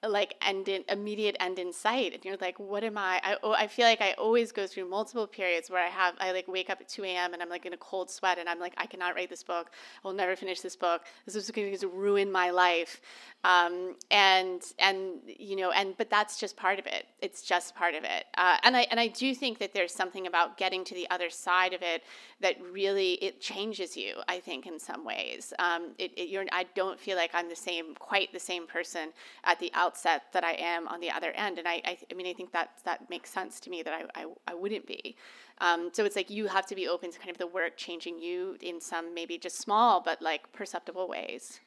like end in immediate end in sight and you're like what am i? I, oh, I feel like i always go through multiple periods where i have i like wake up at 2 a.m and i'm like in a cold sweat and i'm like i cannot write this book. I'll never finish this book. This is going to ruin my life. Um, and and you know and but that's just part of it. It's just part of it. Uh, and i and i do think that there's something about getting to the other side of it that really it changes you i think in some ways. Um, it, it, you're i don't feel like i'm the same quite the same person at the outset outset that I am on the other end. And I, I, I mean, I think that that makes sense to me that I, I, I wouldn't be. Um, so it's like you have to be open to kind of the work changing you in some maybe just small but like perceptible ways.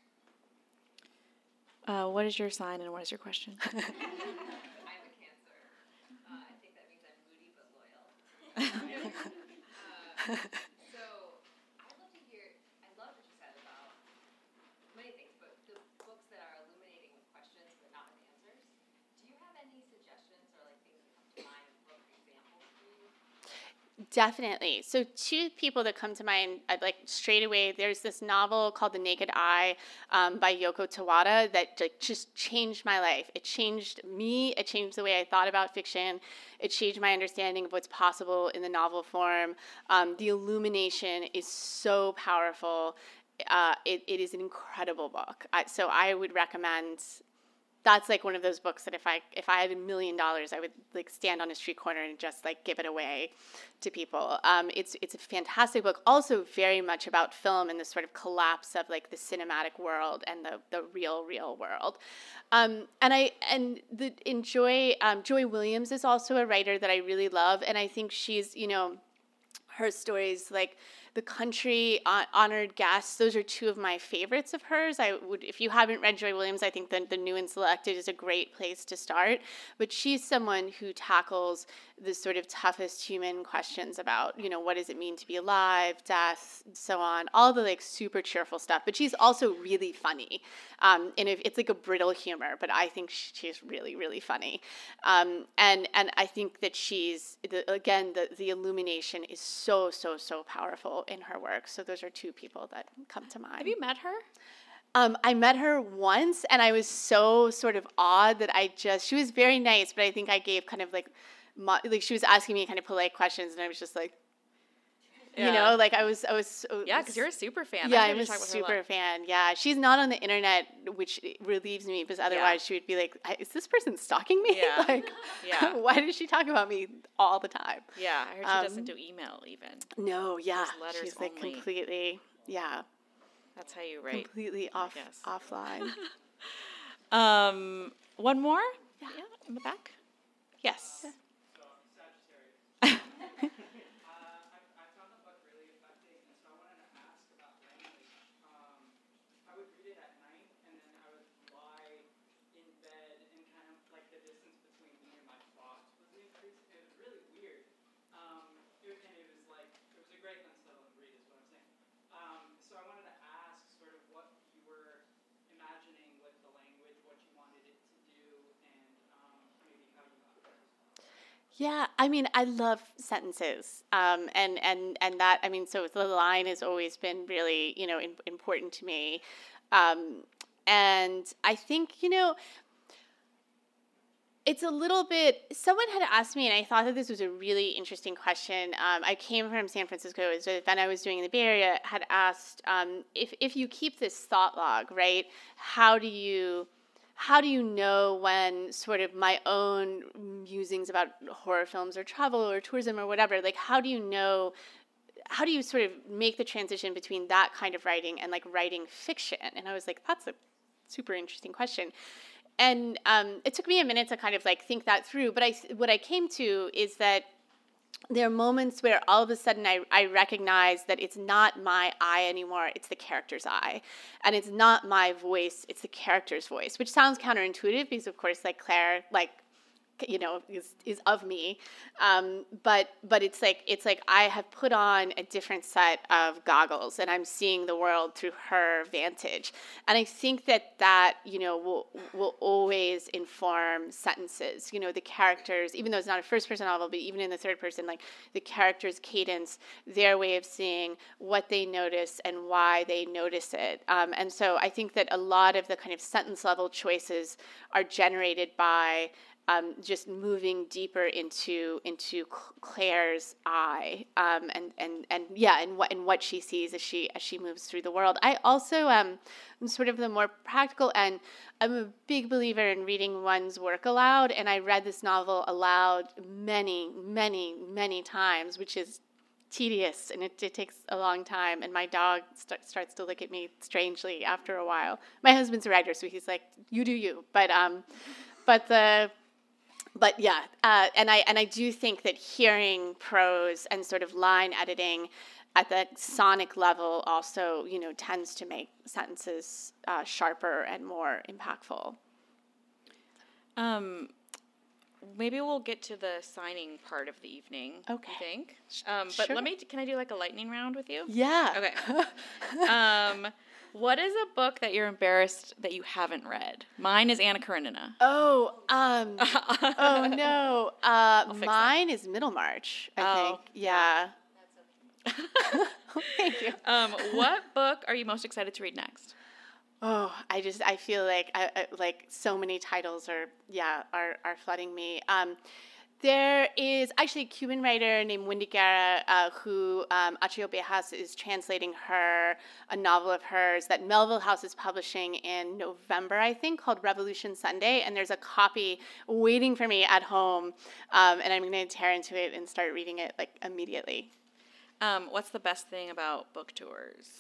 Uh, what is your sign and what is your question? (laughs) I'm a Cancer. Uh, I think that means I'm moody but loyal. (laughs) (laughs) Definitely. So, two people that come to mind, like straight away. There's this novel called The Naked Eye um, by Yoko Tawada that just changed my life. It changed me. It changed the way I thought about fiction. It changed my understanding of what's possible in the novel form. Um, the illumination is so powerful. Uh, it, it is an incredible book. I, so, I would recommend that's like one of those books that if I if I had a million dollars, I would like stand on a street corner and just like give it away to people. Um, it's it's a fantastic book, also very much about film and the sort of collapse of like the cinematic world and the the real real world. Um, and I and the enjoy um, Joy Williams is also a writer that I really love, and I think she's you know her stories like the country honored guests those are two of my favorites of hers. I would if you haven't read joy williams i think the, the new and selected is a great place to start. But she's someone who tackles the sort of toughest human questions about you know what does it mean to be alive death so on all the like super cheerful stuff but she's also really funny. Um, and it's like a brittle humor but i think she's really really funny. Um, and and i think that she's the, again the, the illumination is so so so powerful in her work. So those are two people that come to mind. Have you met her um, I met her once, and I was so sort of awed that I just, she was very nice, but I think I gave kind of like like she was asking me kind of polite questions, and I was just like, yeah. you know, like I was, I was. Yeah, because you're a super fan. Yeah, I'm a super fan. Yeah, she's not on the internet, which relieves me because otherwise yeah. she would be like, "Is this person stalking me? Yeah. (laughs) like, yeah. (laughs) why does she talk about me all the time?" Yeah, I heard she um, doesn't do email even. No, yeah, she's like completely. Yeah, that's how you write. Completely off offline. (laughs) um, one more. Yeah. yeah, in the back. Yes. Yeah, I mean, I love sentences, um, and and and that I mean, so the line has always been really you know in, important to me, um, and I think you know it's a little bit someone had asked me and i thought that this was a really interesting question um, i came from san francisco a event i was doing in the bay area had asked um, if, if you keep this thought log right how do you how do you know when sort of my own musings about horror films or travel or tourism or whatever, like how do you know how do you sort of make the transition between that kind of writing and like writing fiction? And I was like, that's a super interesting question. And um, it took me a minute to kind of like think that through. But I, what I came to is that there are moments where all of a sudden I, I recognize that it's not my eye anymore, it's the character's eye. And it's not my voice, it's the character's voice, which sounds counterintuitive because, of course, like Clare, like you know is, is of me. Um, but but it's like it's like i have put on a different set of goggles and i'm seeing the world through her vantage. And i think that that you know will will always inform sentences. You know the characters even though it's not a first person novel but even in the third person like the characters cadence their way of seeing what they notice and why they notice it. Um, and so i think that a lot of the kind of sentence level choices are generated by um, just moving deeper into into Clare's eye, um, and and and yeah, and what and what she sees as she as she moves through the world. I also um, am sort of the more practical end. I'm a big believer in reading one's work aloud, and I read this novel aloud many, many, many times, which is tedious and it, it takes a long time and my dog st- starts to look at me strangely after a while my husband's a writer so he's like you do you but um but the but yeah uh, and i and i do think that hearing prose and sort of line editing at the sonic level also you know tends to make sentences uh, sharper and more impactful Um, maybe we'll get to the signing part of the evening. Okay. I think. Um, but sure. let me. Can I do like a lightning round with you? yeah Okay. (laughs) um, what is a book that you're embarrassed that you haven't read? Mine is Anna Karenina. oh um (laughs) oh no uh mine is middlemarch i Oh, think yeah (laughs) (laughs) thank you Um, what book are you most excited to read next? Oh, I just I feel like I, I like so many titles are yeah are are flooding me. Um, there is actually a Cuban writer named Wendy Guerra uh, who um, Achy Obejas is translating her a novel of hers that Melville House is publishing in November, I think, called Revolution Sunday. And there's a copy waiting for me at home, um, and I'm going to tear into it and start reading it like immediately. Um, what's the best thing about book tours?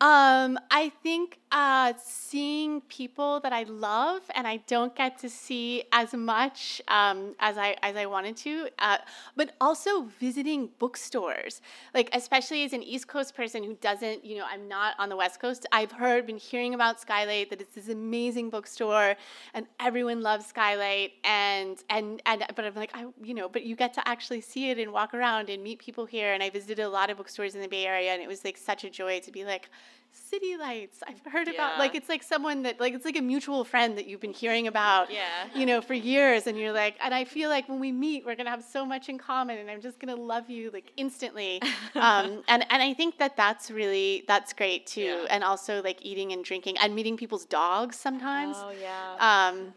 Um, I think uh, seeing people that I love and I don't get to see as much um, as I as I wanted to, uh, but also visiting bookstores. Like especially as an East Coast person who doesn't, you know, I'm not on the West Coast. I've heard, been hearing about Skylight that it's this amazing bookstore and everyone loves Skylight and and and but I'm like I you know, but you get to actually see it and walk around and meet people here. And I visited a lot of bookstores in the Bay Area and it was like such a joy to be like city lights i've heard about like it's like someone that like it's like a mutual friend that you've been hearing about Yeah. you know for years and you're like and i feel like when we meet we're gonna have so much in common and i'm just gonna love you like instantly (laughs) um, and and i think that that's really that's great too Yeah. and also like eating and drinking and meeting people's dogs sometimes Oh yeah. um,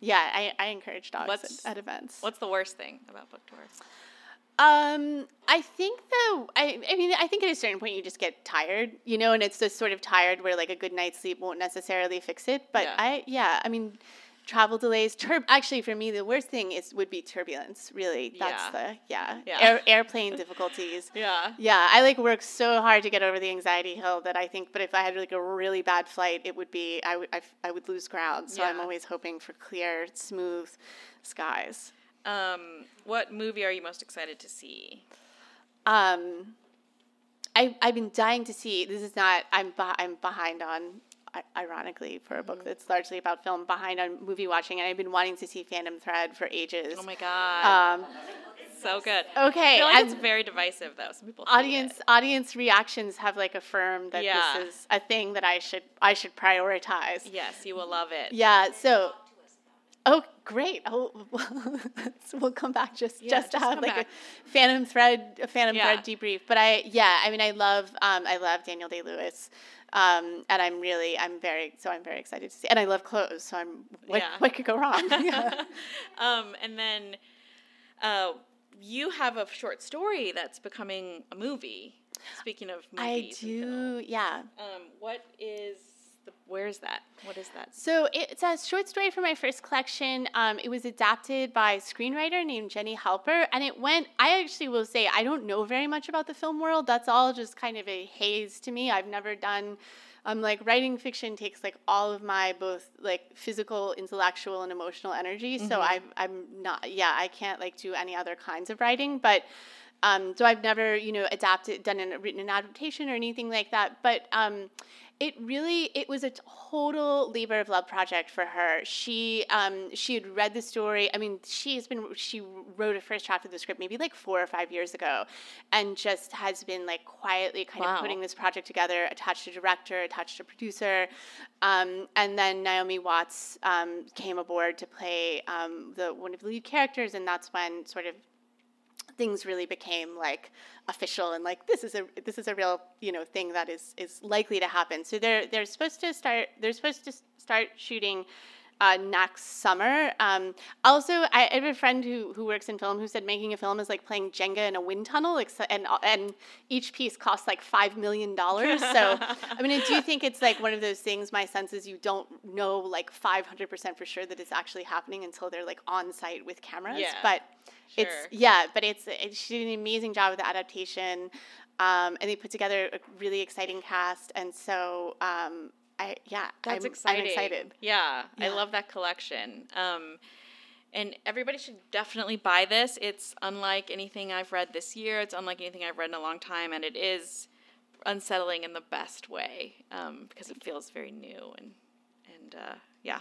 yeah I, I encourage dogs at, at events What's the worst thing about book tours? Um, I think though, I, I mean, I think at a certain point you just get tired, you know, and it's just sort of tired where like a good night's sleep won't necessarily fix it. But Yeah. I, yeah, I mean, travel delays, tur- actually for me, the worst thing is would be turbulence. Really, that's Yeah. the yeah, Yeah. Air, airplane difficulties. (laughs) Yeah. Yeah, I like work so hard to get over the anxiety hill that I think, but if I had like a really bad flight, it would be I would I, I would lose ground. So I'm always hoping for clear, smooth skies. Um, what movie are you most excited to see? Um, I I've been dying to see. This is not. I'm I'm behind on. Ironically, for a Mm-hmm. book that's largely about film, behind on movie watching, and I've been wanting to see Phantom Thread for ages. Oh my god, Um, so good. okay, like it's very divisive though. Some people audience audience reactions have like affirmed that Yeah. this is a thing that I should I should prioritize. Yes, you will love it. Yeah. So. Oh, great! Oh, (laughs) we'll come back just Yeah, just to just have like back. a Phantom Thread, a Phantom Yeah. Thread debrief. But I, yeah, I mean, I love, um, I love Daniel Day Lewis, um, and I'm really, I'm very, so I'm very excited to see, and I love clothes, so I'm, what, Yeah. what could go wrong? (laughs) Yeah. (laughs) um, and then uh, you have a short story that's becoming a movie. Speaking of I movies, and do, yeah. Um, what is? Where is that? What is that? So it's a short story from my first collection. Um, it was adapted by a screenwriter named Jenny Halper, and it went. I actually will say I don't know very much about the film world. That's all just kind of a haze to me. I've never done. Um, like writing fiction takes like all of my both like physical, intellectual, and emotional energy. So I'm I'm not. Yeah, I can't like do any other kinds of writing, but. Um, so I've never, you know, adapted, done an, written an adaptation or anything like that. But um, it really it was a total labor of love project for her. She um she had read the story. I mean she's been she wrote a first draft of the script maybe like four or five years ago and just has been like quietly kind Wow. of putting this project together attached to director attached to producer. Um, and then naomi watts um, came aboard to play um, the one of the lead characters and that's when sort of things really became like official and like this is a this is a real you know thing that is is likely to happen. So they're they're supposed to start they're supposed to start shooting. Uh, next summer. Um, also, I, I have a friend who, who works in film who said making a film is like playing Jenga in a wind tunnel, and and each piece costs like five million dollars. So, I mean, I do think it's like one of those things. My sense is you don't know like five hundred percent for sure that it's actually happening until they're like on site with cameras. Yeah. But it's yeah, but it's it, she did an amazing job with the adaptation, um, and they put together a really exciting cast. And so, um, I yeah, That's I'm, exciting. I'm excited. Yeah, I love that collection. Um, and everybody should definitely buy this. It's unlike anything I've read this year. It's unlike anything I've read in a long time, and it is unsettling in the best way um, because it feels very new and and uh, yeah.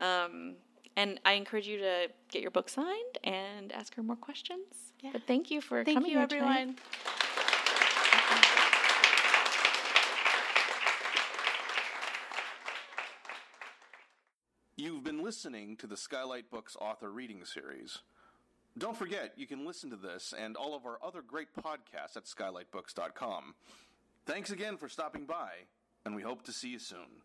Um, and I encourage you to get your book signed and ask her more questions. Yeah. But thank you for Thank coming you, here tonight. everyone. You've been listening to the Skylight Books author reading series. Don't forget, you can listen to this and all of our other great podcasts at skylightbooks.com. Thanks again for stopping by, and we hope to see you soon.